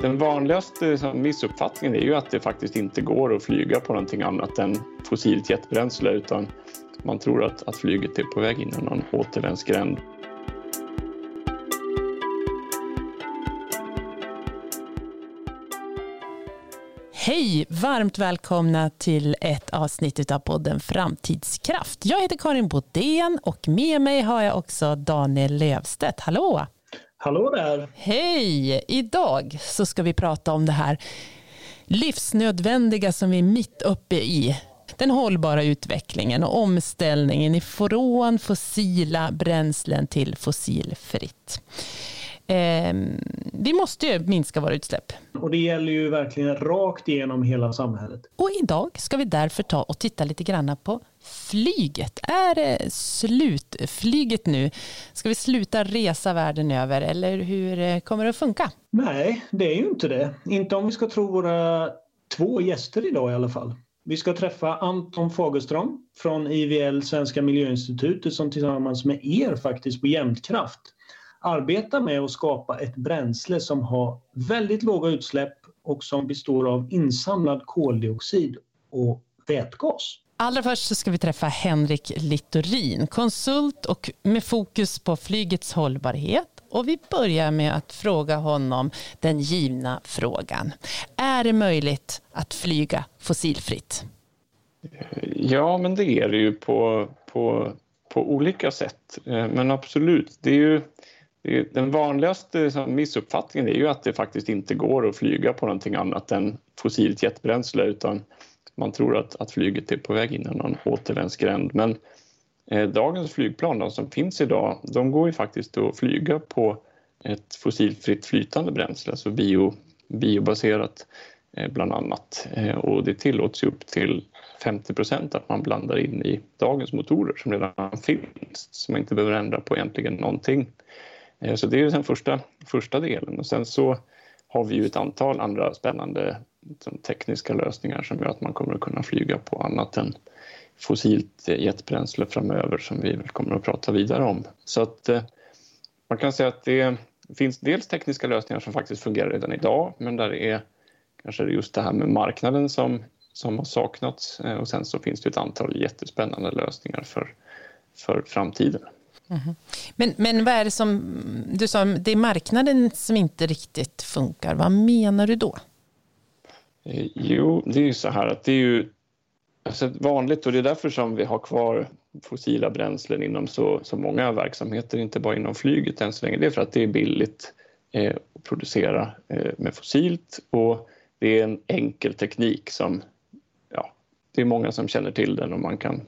Den vanligaste liksom, missuppfattningen är ju att det faktiskt inte går att flyga på någonting annat än fossilt jetbränsle utan man tror att, att flyget är på väg in i någon återvändsgränd. Hej! Varmt välkomna till ett avsnitt av podden Framtidskraft. Jag heter Karin Bodén och med mig har jag också Daniel Lövstedt. Hallå! Hallå där! Hej! Idag så ska vi prata om det här livsnödvändiga som vi är mitt uppe i. Den hållbara utvecklingen och omställningen ifrån fossila bränslen till fossilfritt. Eh, vi måste ju minska våra utsläpp. Och det gäller ju verkligen rakt igenom hela samhället. Och idag ska vi därför ta och titta lite grann på flyget. Är det slutflyget nu? Ska vi sluta resa världen över eller hur eh, kommer det att funka? Nej, det är ju inte det. Inte om vi ska tro våra två gäster idag i alla fall. Vi ska träffa Anton Fagerström från IVL Svenska Miljöinstitutet som tillsammans med er faktiskt på Jämtkraft arbetar med att skapa ett bränsle som har väldigt låga utsläpp och som består av insamlad koldioxid och vätgas. Allra först så ska vi träffa Henrik Littorin, konsult och med fokus på flygets hållbarhet. Och vi börjar med att fråga honom den givna frågan. Är det möjligt att flyga fossilfritt? Ja, men det är det ju på, på, på olika sätt. Eh, men absolut, det är ju den vanligaste missuppfattningen är ju att det faktiskt inte går att flyga på någonting annat än fossilt jetbränsle utan man tror att, att flyget är på väg in i någon återvändsgränd. Men eh, dagens flygplan de som finns idag, de går ju faktiskt att flyga på ett fossilfritt flytande bränsle, alltså bio, biobaserat eh, bland annat. Eh, och det tillåts ju upp till 50 procent att man blandar in i dagens motorer som redan finns, så man inte behöver ändra på egentligen någonting. Eh, så det är den första, första delen. Och sen så har vi ju ett antal andra spännande Liksom, tekniska lösningar som gör att man kommer att kunna flyga på annat än fossilt jetbränsle framöver som vi kommer att prata vidare om. Så att eh, man kan säga att det finns dels tekniska lösningar som faktiskt fungerar redan idag men där det är kanske just det här med marknaden som, som har saknats eh, och sen så finns det ett antal jättespännande lösningar för, för framtiden. Mm. Men, men vad är det som, du sa det är marknaden som inte riktigt funkar. Vad menar du då? Eh, jo, det är ju så här att det är ju alltså vanligt och det är därför som vi har kvar fossila bränslen inom så, så många verksamheter, inte bara inom flyget än så länge. Det är för att det är billigt eh, att producera eh, med fossilt och det är en enkel teknik som, ja, det är många som känner till den och man kan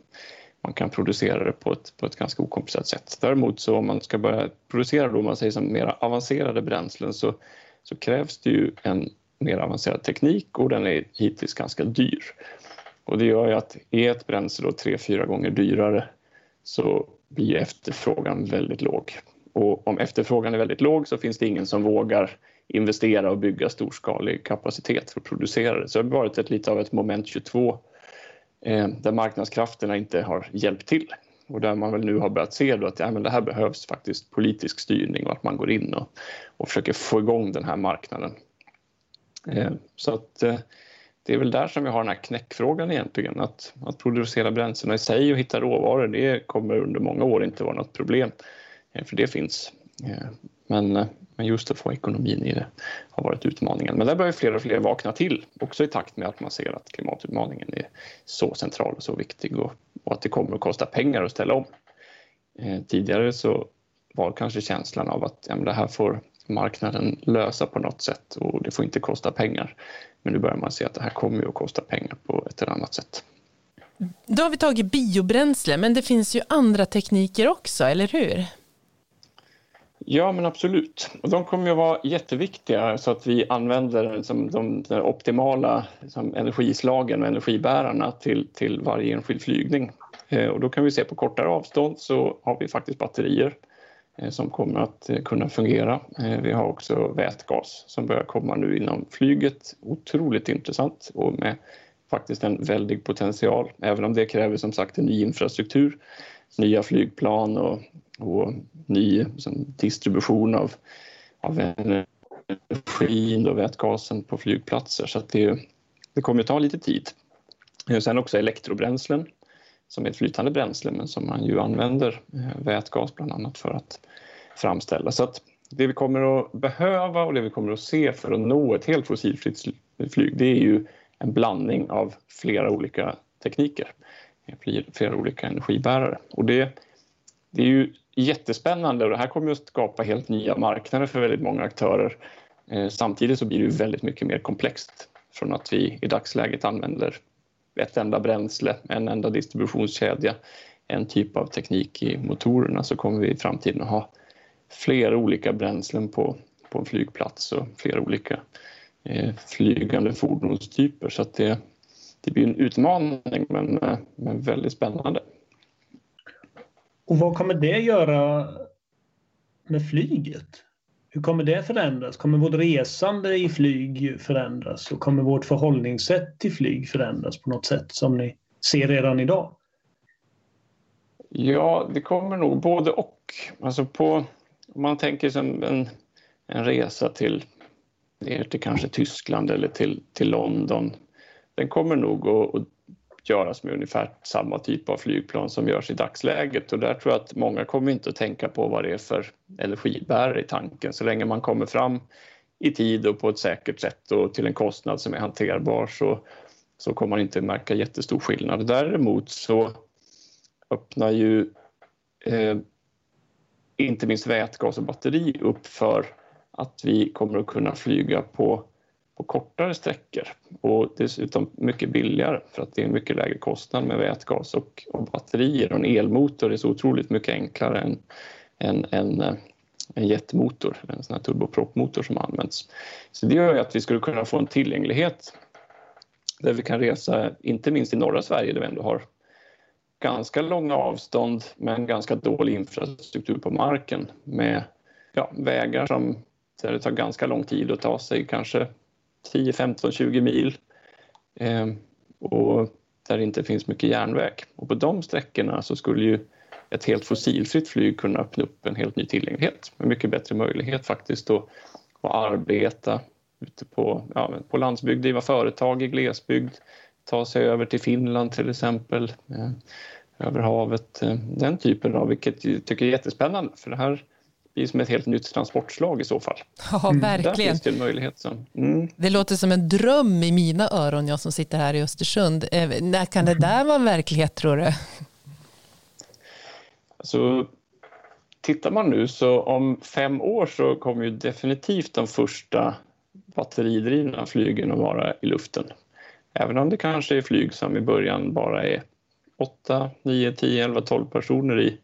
man kan producera det på ett, på ett ganska okomplicerat sätt. Däremot så om man ska börja producera då, man säger som mer avancerade bränslen så, så krävs det ju en mer avancerad teknik och den är hittills ganska dyr. Och det gör ju att är ett bränsle då tre, fyra gånger dyrare så blir efterfrågan väldigt låg. Och om efterfrågan är väldigt låg så finns det ingen som vågar investera och bygga storskalig kapacitet för att producera det. Så det har varit ett, lite av ett moment 22 eh, där marknadskrafterna inte har hjälpt till. Och där man väl nu har börjat se då att ja, men det här behövs faktiskt politisk styrning och att man går in och, och försöker få igång den här marknaden. Eh, så att eh, det är väl där som vi har den här knäckfrågan egentligen. Att, att producera bränslena i sig och hitta råvaror, det kommer under många år inte vara något problem. Eh, för det finns. Men men just att få ekonomin i det har varit utmaningen. Men där börjar fler och fler vakna till, också i takt med att man ser att klimatutmaningen är så central och så viktig och, och att det kommer att kosta pengar att ställa om. Tidigare så var kanske känslan av att ja, det här får marknaden lösa på något sätt och det får inte kosta pengar. Men nu börjar man se att det här kommer att kosta pengar på ett eller annat sätt. Då har vi tagit biobränsle, men det finns ju andra tekniker också, eller hur? Ja, men absolut. Och de kommer att vara jätteviktiga så att vi använder liksom, de, de optimala liksom, energislagen och energibärarna till, till varje enskild flygning. Eh, och då kan vi se på kortare avstånd så har vi faktiskt batterier Eh, som kommer att eh, kunna fungera. Eh, vi har också vätgas som börjar komma nu inom flyget. Otroligt intressant och med faktiskt en väldig potential, även om det kräver som sagt en ny infrastruktur, nya flygplan och och ny distribution av, av energin och vätgasen på flygplatser så att det, det kommer att ta lite tid. Sen också elektrobränslen som är ett flytande bränsle men som man ju använder eh, vätgas bland annat för att framställa. Så att det vi kommer att behöva och det vi kommer att se för att nå ett helt fossilfritt flyg det är ju en blandning av flera olika tekniker, flera olika energibärare. Och det, det är ju jättespännande och det här kommer att skapa helt nya marknader för väldigt många aktörer. Eh, samtidigt så blir det väldigt mycket mer komplext från att vi i dagsläget använder ett enda bränsle, en enda distributionskedja, en typ av teknik i motorerna så kommer vi i framtiden att ha flera olika bränslen på, på en flygplats och flera olika eh, flygande fordonstyper. Så att det, det blir en utmaning men, eh, men väldigt spännande. Och vad kommer det göra med flyget? Hur kommer det förändras? Kommer vårt resande i flyg förändras och kommer vårt förhållningssätt till flyg förändras på något sätt som ni ser redan idag? Ja, det kommer nog både och. Alltså på, om man tänker sig en, en resa till, ner till kanske Tyskland eller till, till London. Den kommer nog att, att göras med ungefär samma typ av flygplan som görs i dagsläget och där tror jag att många kommer inte att tänka på vad det är för energibärare i tanken. Så länge man kommer fram i tid och på ett säkert sätt och till en kostnad som är hanterbar så, så kommer man inte märka jättestor skillnad. Däremot så öppnar ju eh, inte minst vätgas och batteri upp för att vi kommer att kunna flyga på på kortare sträckor och dessutom mycket billigare för att det är en mycket lägre kostnad med vätgas och, och batterier och en elmotor är så otroligt mycket enklare än, än, än eh, en jetmotor, en sån här turbopropmotor som används. Så det gör att vi skulle kunna få en tillgänglighet där vi kan resa, inte minst i norra Sverige där vi ändå har ganska långa avstånd men ganska dålig infrastruktur på marken med ja, vägar som där det tar ganska lång tid att ta sig, kanske 10, 15, 20 mil eh, och där det inte finns mycket järnväg. Och på de sträckorna så skulle ju ett helt fossilfritt flyg kunna öppna upp en helt ny tillgänglighet med mycket bättre möjlighet faktiskt att, att arbeta ute på, ja, på landsbygd, driva företag i glesbygd, ta sig över till Finland till exempel, eh, över havet. Eh, den typen av, vilket jag tycker är jättespännande för det här blir som ett helt nytt transportslag i så fall. Ja, mm. verkligen. Där finns det en möjlighet. Så. Mm. Det låter som en dröm i mina öron, jag som sitter här i Östersund. Eh, när kan det där vara verklighet, tror du? Alltså, tittar man nu så om fem år så kommer ju definitivt de första batteridrivna flygen att vara i luften. Även om det kanske är flyg som i början bara är 8, 9, 10, 11, 12 personer i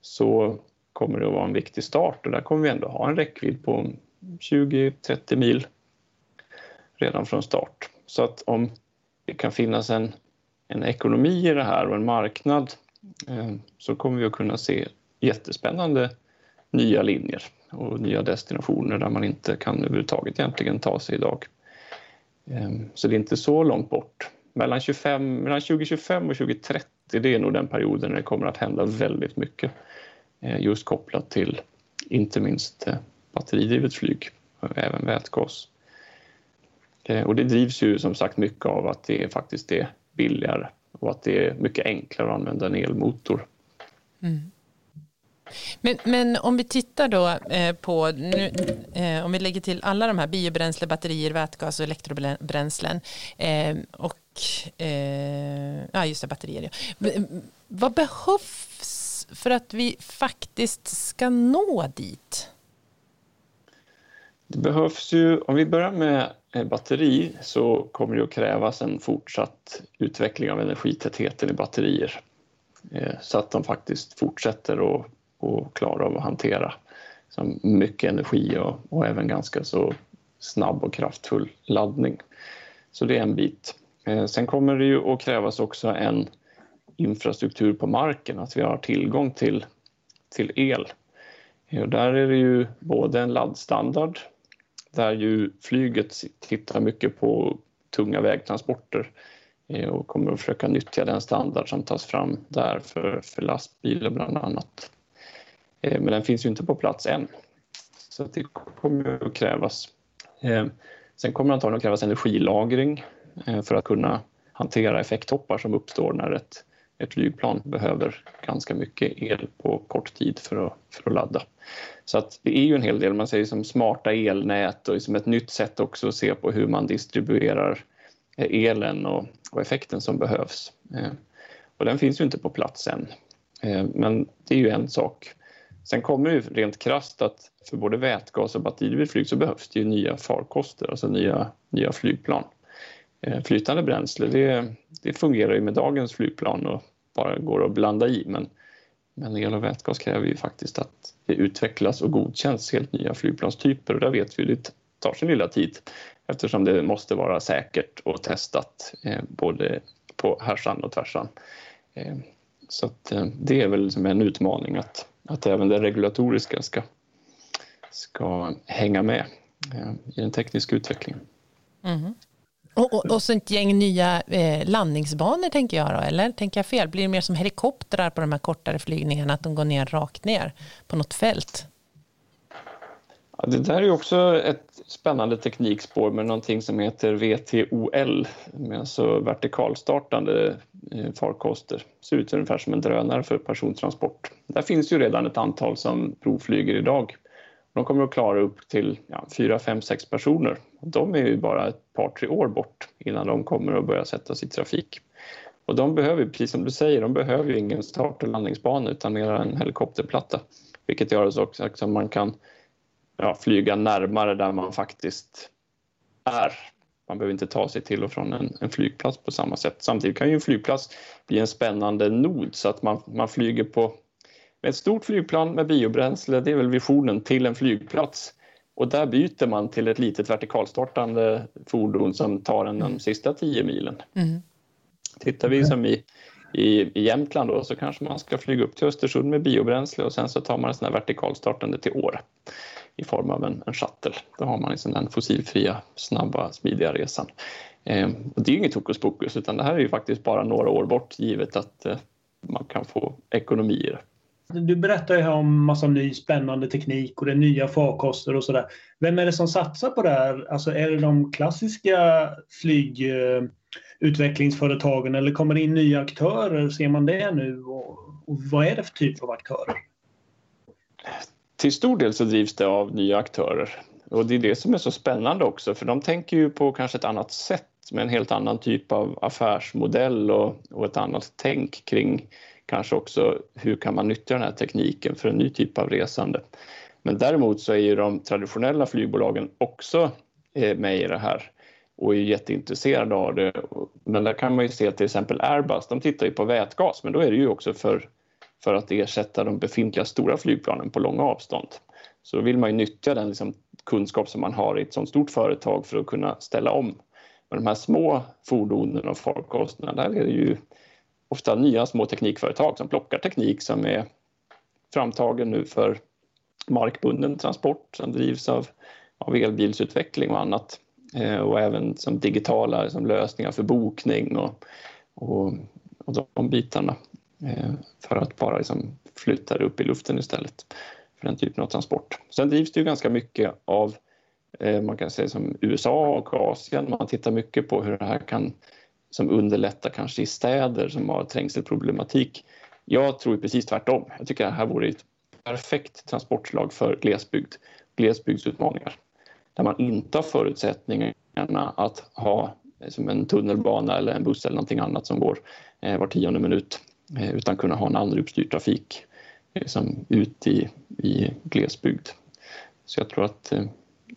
så kommer det att vara en viktig start och där kommer vi ändå ha en räckvidd på 20-30 mil redan från start. Så att om det kan finnas en, en ekonomi i det här och en marknad eh, så kommer vi att kunna se jättespännande nya linjer och nya destinationer där man inte kan överhuvudtaget egentligen ta sig idag. Eh, så det är inte så långt bort. Mellan, 25, mellan 2025 och 2030 det är nog den perioden när det kommer att hända väldigt mycket. Eh, just kopplat till inte minst eh, batteridrivet flyg, även vätgas. Eh, och det drivs ju som sagt mycket av att det faktiskt är billigare och att det är mycket enklare att använda en elmotor. Mm. Men, men, om vi tittar då på, nu, om vi lägger till alla de här biobränsle, batterier, vätgas och elektrobränslen och ja, just det, batterier. Ja. Vad behövs för att vi faktiskt ska nå dit? Det behövs ju, om vi börjar med eh, batteri så kommer det att krävas en fortsatt utveckling av energitätheten i batterier eh, så att de faktiskt fortsätter att att klara av att hantera mycket energi och, och, även ganska så snabb och kraftfull laddning. Så det är en bit. Eh, sen kommer det ju att krävas också en infrastruktur på marken, att vi har tillgång till, till el. Eh, och där är det ju både en laddstandard där ju flyget tittar mycket på tunga vägtransporter eh, och kommer att försöka nyttja den standard som tas fram där för, för lastbilar bland annat. Eh, men den finns ju inte på plats än. Så det kommer att krävas. Sen kommer det antagligen att krävas energilagring för att kunna hantera effekttoppar som uppstår när ett, ett flygplan behöver ganska mycket el på kort tid för att, för att ladda. Så att det är ju en hel del, man säger som smarta elnät och som ett nytt sätt också att se på hur man distribuerar elen och, och effekten som behövs. Eh, och den finns ju inte på plats än. Eh, men det är ju en sak. Sen kommer det rent krast att för både vätgas och batteridrivet flyg så behövs det ju nya farkoster, alltså nya, nya flygplan. Eh, flytande bränsle det, det fungerar ju med dagens flygplan och bara går att blanda i men, men el och vätgas kräver ju faktiskt att det utvecklas och godkänns helt nya flygplanstyper och där vet vi att det tar sin lilla tid eftersom det måste vara säkert och testat eh, både på härsan och tvärsan. Eh, så att, eh, det är väl som en utmaning att, att även det regulatoriska ska, ska hänga med eh, i den tekniska utvecklingen. Mm. Och, och, och, så ett gäng nya eh, landningsbanor tänker jag då, eller tänker jag fel? Blir det mer som helikoptrar på de här kortare flygningarna, att de går ner rakt ner på något fält? Ja, det där är också ett spännande teknikspår med någonting som heter VTOL, med alltså vertikalstartande eh, farkoster. Ser ut ungefär som en drönare för persontransport. Där finns ju redan ett antal som provflyger idag. De kommer att klara upp till ja, 4, 5, 6 personer. De är ju bara ett par, tre år bort innan de kommer att börja sättas i trafik. Och de behöver, precis som du säger, de behöver ju ingen start och landningsbana utan mer en helikopterplatta. Vilket gör också att man kan ja, flyga närmare där man faktiskt är. Man behöver inte ta sig till och från en, en, flygplats på samma sätt. Samtidigt kan ju en flygplats bli en spännande nod så att man, man flyger på med ett stort flygplan med biobränsle, det är väl visionen, till en flygplats. Och där byter man till ett litet vertikalstartande fordon som tar en de sista tio milen. Mm. Tittar vi som i, i, i Jämtland då, så kanske man ska flyga upp till Östersund med biobränsle och sen så tar man en sån här vertikalstartande till Åre i form av en, en shuttle. Då har man liksom den fossilfria, snabba, smidiga resan. Eh, och det är inget hokus pokus utan det här är ju faktiskt bara några år bort givet att eh, man kan få ekonomier. Du berättar ju här om massa ny spännande teknik och det är nya farkoster och sådär. Vem är det som satsar på det här? Alltså är det de klassiska flygutvecklingsföretagen eller kommer det in nya aktörer? Ser man det nu? Och, och vad är det för typ av aktörer? till stor del så drivs det av nya aktörer. Och det är det som är så spännande också, för de tänker ju på kanske ett annat sätt med en helt annan typ av affärsmodell och, och ett annat tänk kring kanske också hur kan man nyttja den här tekniken för en ny typ av resande. Men däremot så är ju de traditionella flygbolagen också eh, med i det här och är jätteintresserade av det. Men där kan man ju se till exempel Airbus, de tittar ju på vätgas, men då är det ju också för för att ersätta de befintliga stora flygplanen på långa avstånd. Så då vill man ju nyttja den liksom kunskap som man har i ett sådant stort företag för att kunna ställa om. Men de här små fordonen och farkosterna, där är det ju ofta nya små teknikföretag som plockar teknik som är framtagen nu för markbunden transport som drivs av, av elbilsutveckling och annat. Eh, och även som digitala som lösningar för bokning och, och, och de bitarna. Eh, för att bara liksom flytta det upp i luften istället för den typen av transport. Sen drivs det ju ganska mycket av eh, man kan säga som USA och Asien. Man tittar mycket på hur det här kan som underlättar kanske i städer som har trängselproblematik. Jag tror precis tvärtom. Jag tycker att det här vore ett perfekt transportslag för glesbygd, glesbygdsutmaningar där man inte har förutsättningarna att ha eh, som en tunnelbana eller en buss eller någonting annat som går eh, var tionde minut eh, utan kunna ha en anropsstyrd trafik liksom ut i, i glesbygd. Så jag tror att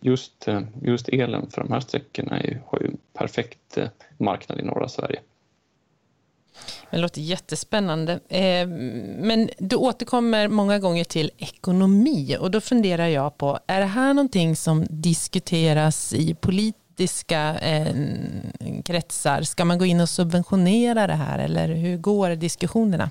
just, just elen för de här sträckorna är, har ju en perfekt marknad i norra Sverige. Det låter jättespännande. Men du återkommer många gånger till ekonomi och då funderar jag på, är det här någonting som diskuteras i polit politiska eh, kretsar? Ska man gå in och subventionera det här eller hur går diskussionerna?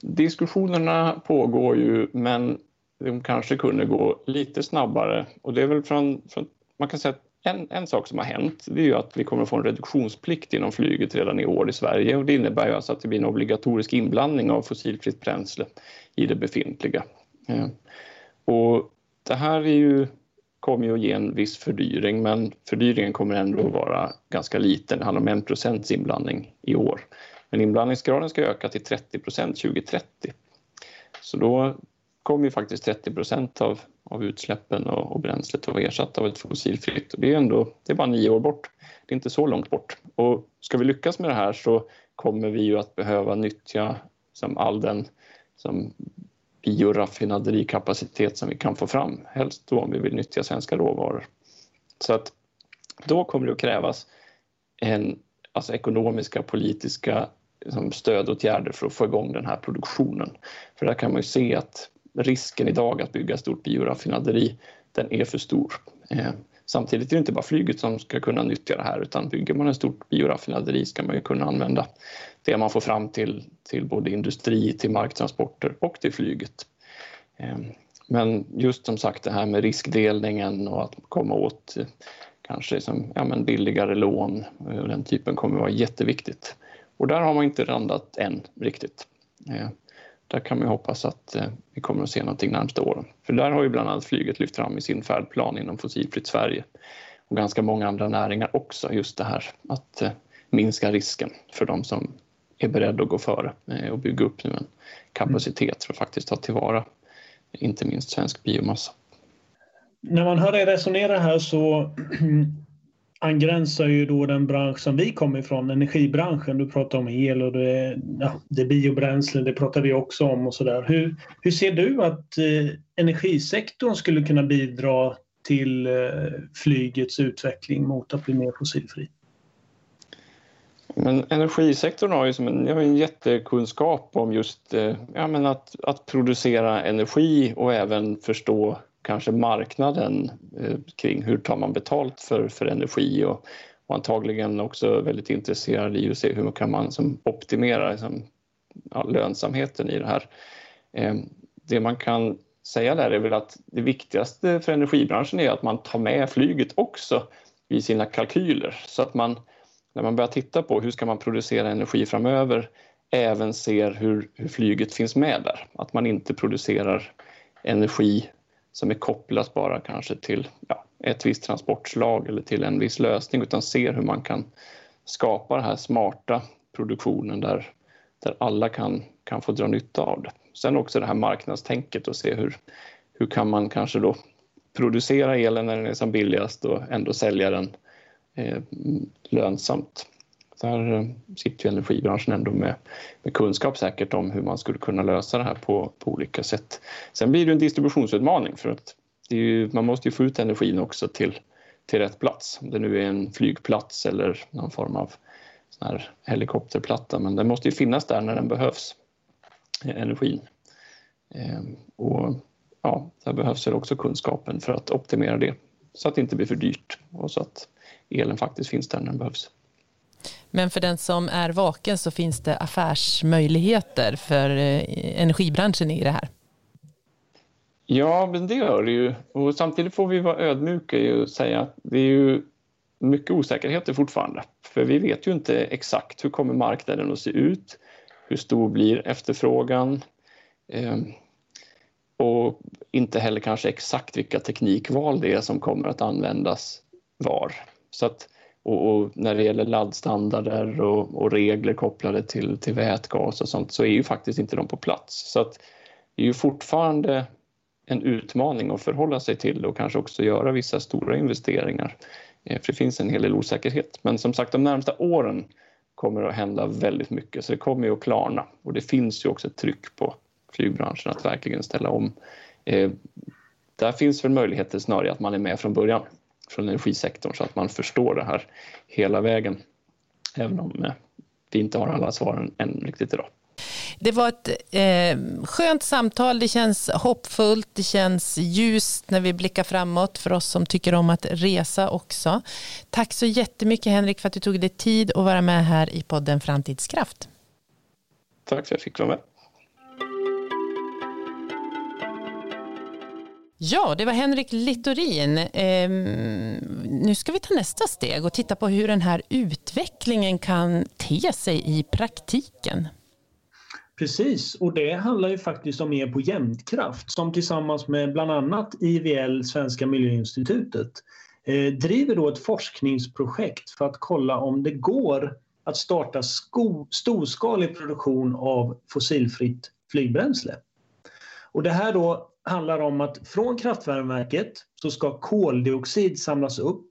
Diskussionerna pågår ju men de kanske kunde gå lite snabbare och det är väl från, från man kan säga att en, en sak som har hänt det är ju att vi kommer att få en reduktionsplikt inom flyget redan i år i Sverige och det innebär ju alltså att det blir en obligatorisk inblandning av fossilfritt bränsle i det befintliga. Eh, och det här är ju, kommer ju att ge en viss fördyring men fördyringen kommer ändå att vara ganska liten. Det handlar om 1 procents inblandning i år. Men inblandningsgraden ska öka till 30 procent 2030. Så då kommer ju faktiskt 30 procent av, av utsläppen och, och bränslet att vara ersatt av ett fossilfritt. Och det är ändå det är bara nio år bort. Det är inte så långt bort. Och ska vi lyckas med det här så kommer vi ju att behöva nyttja som all den som bioraffinaderikapacitet som vi kan få fram, helst då om vi vill nyttja svenska råvaror. Så att då kommer det att krävas en, alltså ekonomiska, politiska liksom stödåtgärder för att få igång den här produktionen. För där kan man ju se att risken idag att bygga ett stort bioraffinaderi, den är för stor. Eh, samtidigt är det inte bara flyget som ska kunna nyttja det här utan bygger man ett stort bioraffinaderi ska man ju kunna använda det man får fram till, till både industri, till marktransporter och till flyget. Eh, men just som sagt det här med riskdelningen och att komma åt eh, kanske som, ja, men billigare lån och den typen kommer vara jätteviktigt. Och där har man inte randat än riktigt. Där kan man hoppas att eh, vi kommer att se någonting närmsta åren. För där har ju bland annat flyget lyft fram i sin färdplan inom Fossilfritt Sverige och ganska många andra näringar också just det här att eh, minska risken för de som är beredda att gå före eh, och bygga upp nu en kapacitet för att faktiskt ta tillvara inte minst svensk biomassa. När man hör dig resonera här så angränsar ju då den bransch som vi kommer ifrån, energibranschen. Du pratar om el och det, ja, det är biobränsle, det pratar vi också om och sådär. Hur, hur ser du att eh, energisektorn skulle kunna bidra till eh, flygets utveckling mot att bli mer fossilfri? Men energisektorn har ju som en, har en jättekunskap om just eh, ja, men att, att producera energi och även förstå kanske marknaden eh, kring hur tar man betalt för, för energi och, och antagligen också väldigt intresserad i att se hur kan man som optimera liksom, ja, lönsamheten i det här. Ehm, det man kan säga där är väl att det viktigaste för energibranschen är att man tar med flyget också i sina kalkyler så att man när man börjar titta på hur ska man producera energi framöver även ser hur, hur flyget finns med där. Att man inte producerar energi som är kopplat bara kanske till ja, ett visst transportslag eller till en viss lösning utan ser hur man kan skapa den här smarta produktionen där, där alla kan, kan få dra nytta av det. Sen också det här marknadstänket och se hur, hur kan man kanske då producera elen när den är som billigast och ändå sälja den eh, lönsamt. Där eh, sitter ju energibranschen ändå med, med, kunskap säkert om hur man skulle kunna lösa det här på, på olika sätt. Sen blir det en distributionsutmaning för att ju, man måste ju få ut energin också till, till rätt plats. Om det nu är en flygplats eller någon form av sån här helikopterplatta, men den måste ju finnas där när den behövs, eh, energin. Ehm, och ja, där behövs ju också kunskapen för att optimera det så att det inte blir för dyrt och så att elen faktiskt finns där när den behövs. Men för den som är vaken så finns det affärsmöjligheter för eh, energibranschen i det här. Ja, men det gör det ju. Och samtidigt får vi vara ödmjuka och säga att det är ju mycket osäkerheter fortfarande. För vi vet ju inte exakt hur kommer marknaden att se ut? Hur stor blir efterfrågan? Eh, och inte heller kanske exakt vilka teknikval det är som kommer att användas var. Så att och, och, när det gäller laddstandarder och, och, regler kopplade till, till vätgas och sånt så är ju faktiskt inte de på plats. Så att det är ju fortfarande en utmaning att förhålla sig till och kanske också göra vissa stora investeringar. Eh, för det finns en hel del osäkerhet. Men som sagt, de närmsta åren kommer det att hända väldigt mycket så det kommer ju att klarna. Och det finns ju också ett tryck på flygbranschen att verkligen ställa om. Eh, där finns väl möjligheter snarare att man är med från början från energisektorn så att man förstår det här hela vägen. Även om eh, vi inte har alla svaren än riktigt idag. Det var ett eh, skönt samtal. Det känns hoppfullt. Det känns ljust när vi blickar framåt för oss som tycker om att resa också. Tack så jättemycket Henrik för att du tog dig tid att vara med här i podden Framtidskraft. Tack för att jag fick vara med. Ja, det var Henrik Littorin. Eh, nu ska vi ta nästa steg och titta på hur den här utvecklingen kan te sig i praktiken. Precis, och det handlar ju faktiskt om er på Jämtkraft som tillsammans med bland annat IVL, Svenska Miljöinstitutet, eh, driver då ett forskningsprojekt för att kolla om det går att starta storskalig produktion av fossilfritt flygbränsle. Och det här då handlar om att från kraftvärmeverket så ska koldioxid samlas upp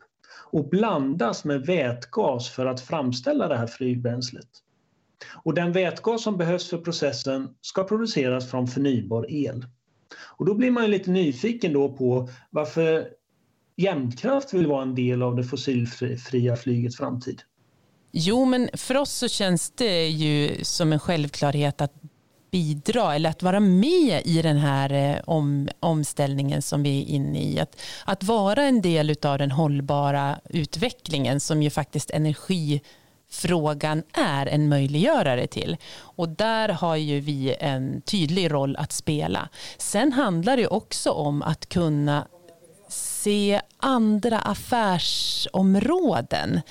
och blandas med vätgas för att framställa det här flygbränslet. Och den vätgas som behövs för processen ska produceras från förnybar el. Och då blir man lite nyfiken då på varför Jämtkraft vill vara en del av det fossilfria flygets framtid. Jo, men för oss så känns det ju som en självklarhet att bidra eller att vara med i den här eh, om, omställningen som vi är inne i. Att, att vara en del av den hållbara utvecklingen som ju faktiskt energifrågan är en möjliggörare till. Och där har ju vi en tydlig roll att spela. Sen handlar det också om att kunna se andra affärsområden.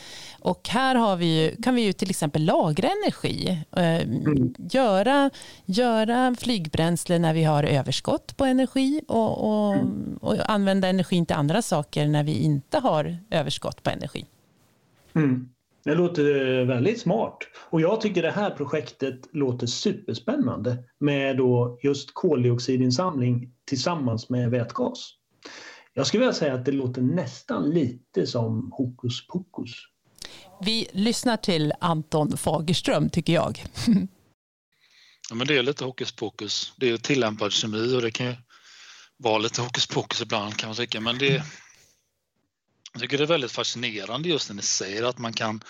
Och här har vi ju, kan vi ju till exempel lagra energi. Eh, mm. Göra, göra flygbränsle när vi har överskott på energi och, och, mm. och, använda energin till andra saker när vi inte har överskott på energi. Mm. Det låter väldigt smart. Och jag tycker det här projektet låter superspännande med då just koldioxidinsamling tillsammans med vätgas. Jag skulle vilja säga att det låter nästan lite som hokus pokus. Vi lyssnar till Anton Fagerström tycker jag. ja, men det är lite hokus pokus. Det är tillämpad kemi och det kan ju vara lite hokus pokus ibland kan man tycka. Men det, jag tycker det är väldigt fascinerande just när ni säger att man kan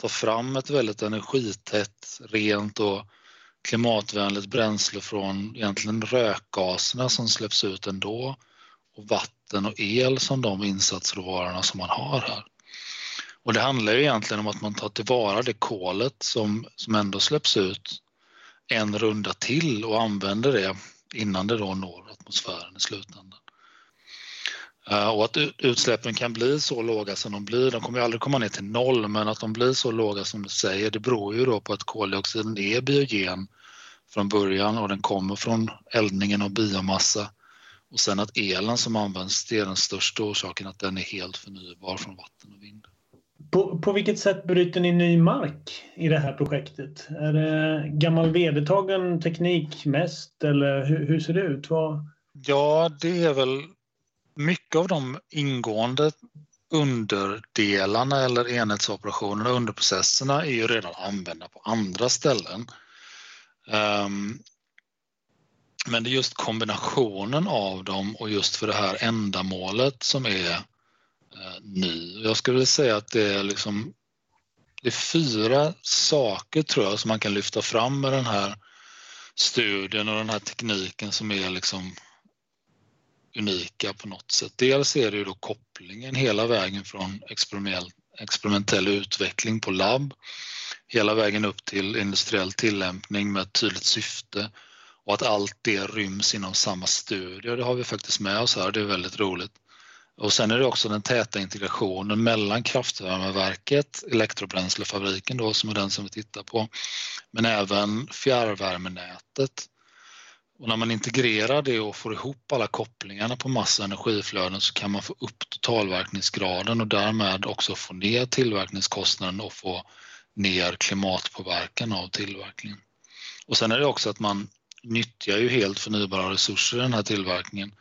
ta fram ett väldigt energitätt, rent och klimatvänligt bränsle från egentligen rökgaserna som släpps ut ändå och vatten och el som de insatsråvarorna som man har här. Och det handlar ju egentligen om att man tar tillvara det kolet som, som ändå släpps ut en runda till och använder det innan det då når atmosfären i slutändan. Eh, och att utsläppen kan bli så låga som de blir, de kommer ju aldrig komma ner till noll, men att de blir så låga som du säger, det beror ju då på att koldioxiden är biogen från början och den kommer från eldningen av biomassa och sen att elen som används, det är den största orsaken att den är helt förnybar från vatten och vind. På, på vilket sätt bryter ni ny mark i det här projektet? Är det gammal vedertagen teknik mest eller hur, hur ser det ut? Vad... Ja, det är väl mycket av de ingående underdelarna eller enhetsoperationerna, underprocesserna är ju redan använda på andra ställen. Um, men det är just kombinationen av dem och just för det här ändamålet som är eh, ny. Jag skulle säga att det är liksom det är fyra saker tror jag som man kan lyfta fram med den här studien och den här tekniken som är liksom unika på något sätt. Dels är det ju då kopplingen hela vägen från experimentell, experimentell utveckling på labb hela vägen upp till industriell tillämpning med ett tydligt syfte och att allt det ryms inom samma studie. Det har vi faktiskt med oss här, det är väldigt roligt. Och sen är det också den täta integrationen mellan kraftvärmeverket, elektrobränslefabriken då som är den som vi tittar på, men även fjärrvärmenätet. Och när man integrerar det och får ihop alla kopplingarna på massa och energiflöden så kan man få upp totalverkningsgraden och därmed också få ner tillverkningskostnaden och få ner klimatpåverkan av tillverkningen. Och sen är det också att man nyttjar ju helt förnybara resurser i den här tillverkningen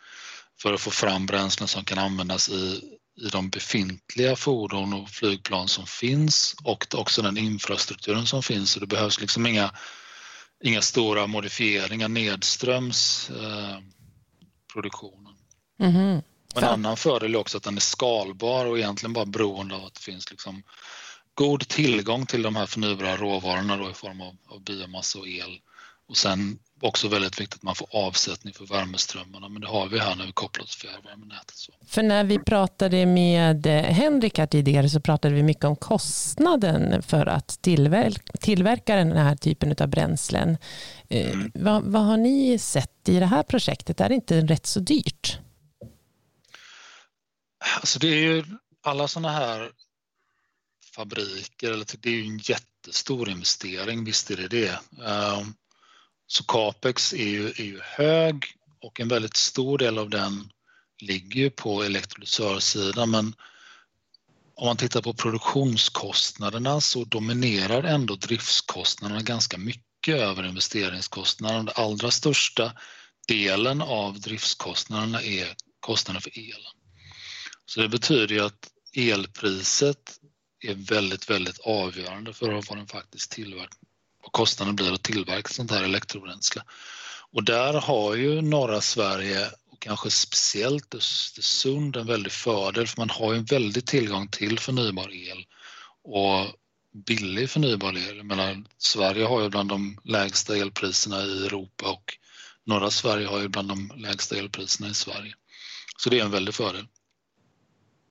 för att få fram bränslen som kan användas i, i de befintliga fordon och flygplan som finns och också den infrastrukturen som finns. Så det behövs liksom inga, inga stora modifieringar nedströms eh, produktionen. Mm -hmm. En annan fördel är också att den är skalbar och egentligen bara beroende av att det finns liksom god tillgång till de här förnybara råvarorna då i form av, av biomassa och el. Och sen också väldigt viktigt att man får avsättning för värmeströmmarna, men det har vi här vi kopplat till fjärrvärmenätet. För när vi pratade med eh, Henrik här tidigare så pratade vi mycket om kostnaden för att tillverka, tillverka den här typen av bränslen. Eh, mm. Vad, vad, har ni sett i det här projektet? Är det inte rätt så dyrt? Alltså det är ju alla sådana här fabriker, eller det är ju en jättestor investering, visst är det det. Um, så capex är ju, är ju hög och en väldigt stor del av den ligger ju på elektrolysörsidan men om man tittar på produktionskostnaderna så dominerar ändå driftskostnaderna ganska mycket över investeringskostnaderna. Den allra största delen av driftskostnaderna är kostnaden för elen. Så det betyder ju att elpriset är väldigt, väldigt avgörande för vad den faktiskt tillverkar kostnaden blir att tillverka sånt här elektrobränsle. Och där har ju norra Sverige och kanske speciellt Östersund en väldig fördel för man har ju en väldig tillgång till förnybar el och billig förnybar el. Jag menar, Sverige har ju bland de lägsta elpriserna i Europa och norra Sverige har ju bland de lägsta elpriserna i Sverige. Så det är en väldig fördel.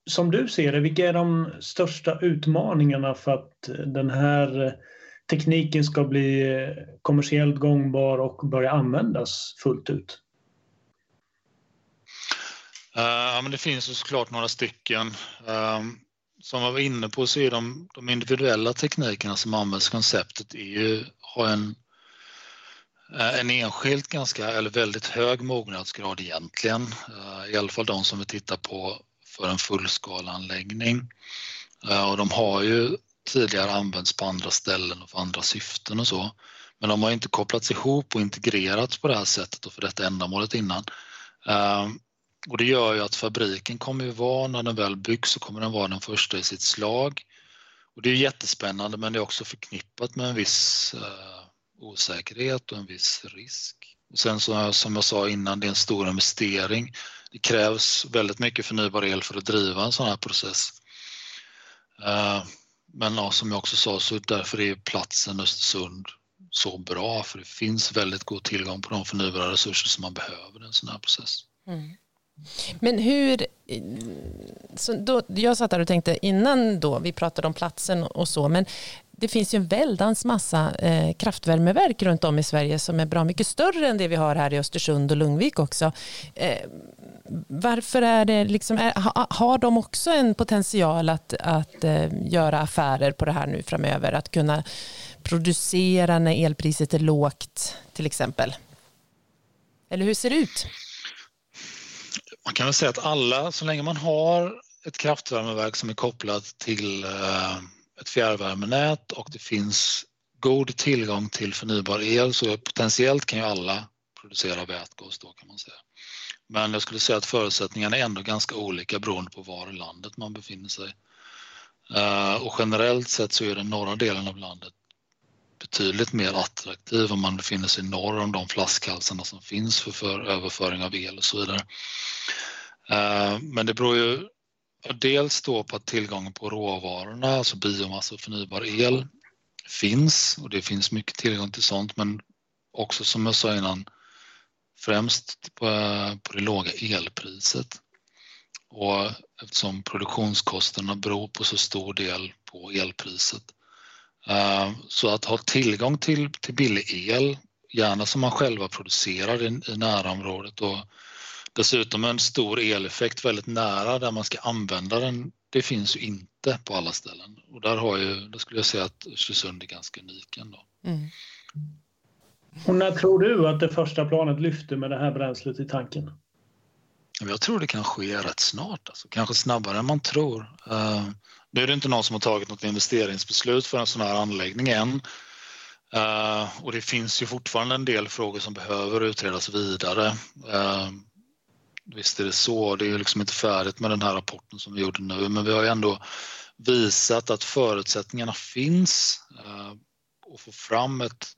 Som du ser det, vilka är de största utmaningarna för att den här tekniken ska bli eh, kommersiellt gångbar och börja användas fullt ut? Eh, ja, men det finns ju såklart några stycken. Ehm, som jag var inne på så är de, de individuella teknikerna som används i konceptet är ju, har en, eh, en enskilt ganska eller väldigt hög mognadsgrad egentligen. Uh, I alla fall de som vi tittar på för en fullskaleanläggning. Uh, och de har ju tidigare använts på andra ställen och för andra syften och så. Men de har inte kopplats ihop och integrerats på det här sättet och för detta ändamålet innan. Ehm, och det gör ju att fabriken kommer ju vara, när den väl byggs så kommer den vara den första i sitt slag. Och det är jättespännande men det är också förknippat med en viss eh, osäkerhet och en viss risk. Och sen så, som jag sa innan, det är en stor investering. Det krävs väldigt mycket förnybar el för att driva en sån här process. Ehm, men ja, som jag också sa så därför är platsen Östersund så bra för det finns väldigt god tillgång på de förnybara resurser som man behöver i en sån här process. Mm. Men hur, så då, jag satt där och tänkte innan då, vi pratade om platsen och så, men det finns ju en väldans massa eh, kraftvärmeverk runt om i Sverige som är bra mycket större än det vi har här i Östersund och Lungvik också. Eh, varför är det liksom, är, har de också en potential att, att eh, göra affärer på det här nu framöver? Att kunna producera när elpriset är lågt till exempel? Eller hur ser det ut? Man kan väl säga att alla, så länge man har ett kraftvärmeverk som är kopplat till eh, ett fjärrvärmenät och det finns god tillgång till förnybar el så potentiellt kan ju alla producera vätgas då kan man säga. Men jag skulle säga att förutsättningarna är ändå ganska olika beroende på var i landet man befinner sig. Eh, och generellt sett så är den norra delen av landet betydligt mer attraktiv om man befinner sig norr om de flaskhalsarna som finns för, för överföring av el och så vidare. Eh, men det beror ju dels då på att tillgången på råvarorna, alltså biomassa och förnybar el finns och det finns mycket tillgång till sånt men också som jag sa innan främst på, på det låga elpriset. Och eftersom produktionskostnaderna beror på så stor del på elpriset. Eh, så att ha tillgång till, till billig el, gärna som man själva producerar i, i närområdet och dessutom en stor eleffekt väldigt nära där man ska använda den, det finns ju inte på alla ställen. Och där, har ju, där skulle jag säga att Östersund är ganska unik ändå. Mm. Och när tror du att det första planet lyfter med det här bränslet i tanken? Jag tror det kan ske rätt snart, alltså. kanske snabbare än man tror. Uh, nu är det inte någon som har tagit något investeringsbeslut för en sån här anläggning än. Uh, och det finns ju fortfarande en del frågor som behöver utredas vidare. Uh, visst är det så, det är liksom inte färdigt med den här rapporten som vi gjorde nu, men vi har ju ändå visat att förutsättningarna finns eh, att få fram ett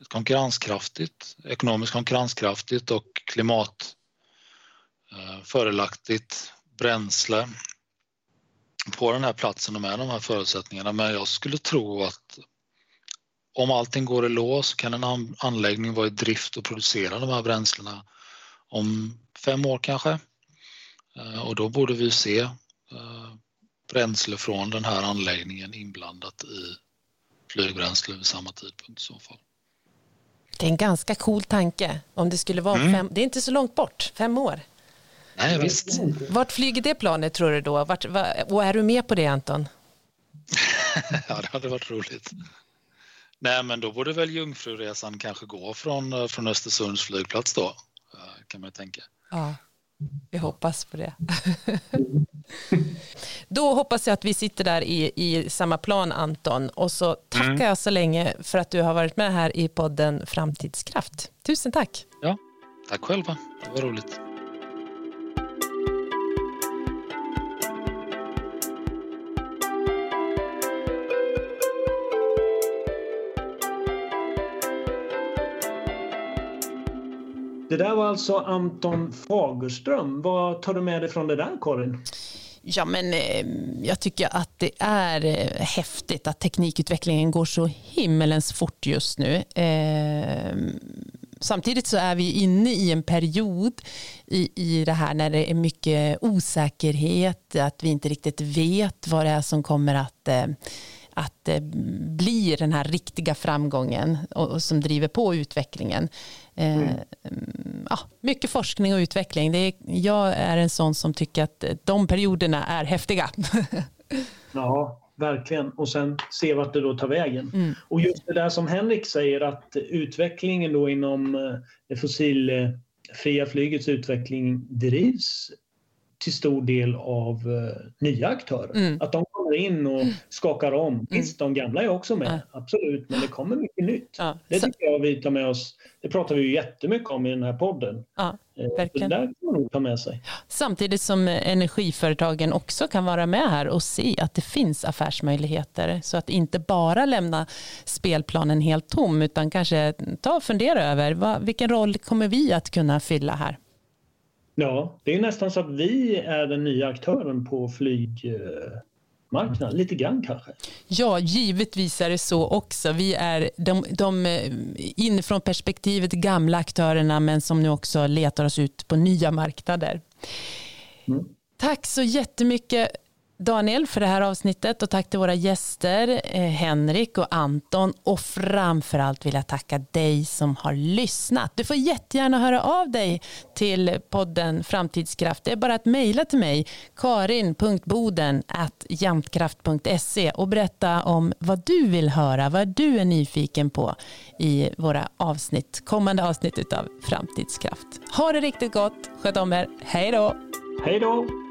ett konkurrenskraftigt, ekonomiskt konkurrenskraftigt och klimatfördelaktigt eh, bränsle på den här platsen och med de här förutsättningarna. Men jag skulle tro att om allting går i lås kan en anläggning vara i drift och producera de här bränslena om fem år kanske. Eh, och då borde vi se eh, bränsle från den här anläggningen inblandat i flygbränsle vid samma tidpunkt i så fall. Det är en ganska cool tanke. Om det skulle vara mm. fem, det är inte så långt bort, fem år. Nej, visst. Vart flyger det planet tror du då? Vart, och är du med på det Anton? ja, det hade varit roligt. Nej, men då borde väl Jungfruresan kanske gå från, eh, från Östersunds flygplats då, kan man tänka. Ja, vi hoppas på det. Då hoppas jag att vi sitter där i, i samma plan Anton och så tackar mm. jag så länge för att du har varit med här i podden Framtidskraft. Tusen tack. Ja, tack själva. Det var roligt. Där var alltså Anton Fagerström. Vad tar du med dig från det där, Karin? Ja, men eh, jag tycker att det är eh, häftigt att teknikutvecklingen går så himmelens fort just nu. Eh, samtidigt så är vi inne i en period i, i det här när det är mycket osäkerhet, att vi inte riktigt vet vad det är som kommer att eh, att det blir den här riktiga framgången och, och som driver på utvecklingen. Eh, mm. ja, mycket forskning och utveckling. Det är, jag är en sån som tycker att de perioderna är häftiga. ja, verkligen. Och sen se vart det då tar vägen. Mm. Och just det där som Henrik säger att utvecklingen då inom eh, det fossilfria flygets utveckling drivs till stor del av nya aktörer. Mm. Att de kommer in och mm. skakar om. Mm. Visst, de gamla är också med, ja. absolut, men det kommer mycket nytt. Ja. Det tycker jag vi tar med oss. Det pratar vi ju jättemycket om i den här podden. Ja, eh, verkligen. Det där kan man nog ta med sig. Samtidigt som energiföretagen också kan vara med här och se att det finns affärsmöjligheter. Så att inte bara lämna spelplanen helt tom utan kanske ta och fundera över vad, vilken roll kommer vi att kunna fylla här? Ja, det är nästan så att vi är den nya aktören på flygmarknaden, lite grann kanske. Ja, givetvis är det så också. Vi är de, de eh, inifrån perspektivet gamla aktörerna men som nu också letar oss ut på nya marknader. Mm. Tack så jättemycket Daniel för det här avsnittet och tack till våra gäster eh, Henrik och Anton och framförallt vill jag tacka dig som har lyssnat. Du får jättegärna höra av dig till podden Framtidskraft. Det är bara att mejla till mig karin.boden jamtkraft.se och berätta om vad du vill höra, vad du är nyfiken på i våra avsnitt, kommande avsnitt av Framtidskraft. Ha det riktigt gott, sköt om er, hej då! Hej då!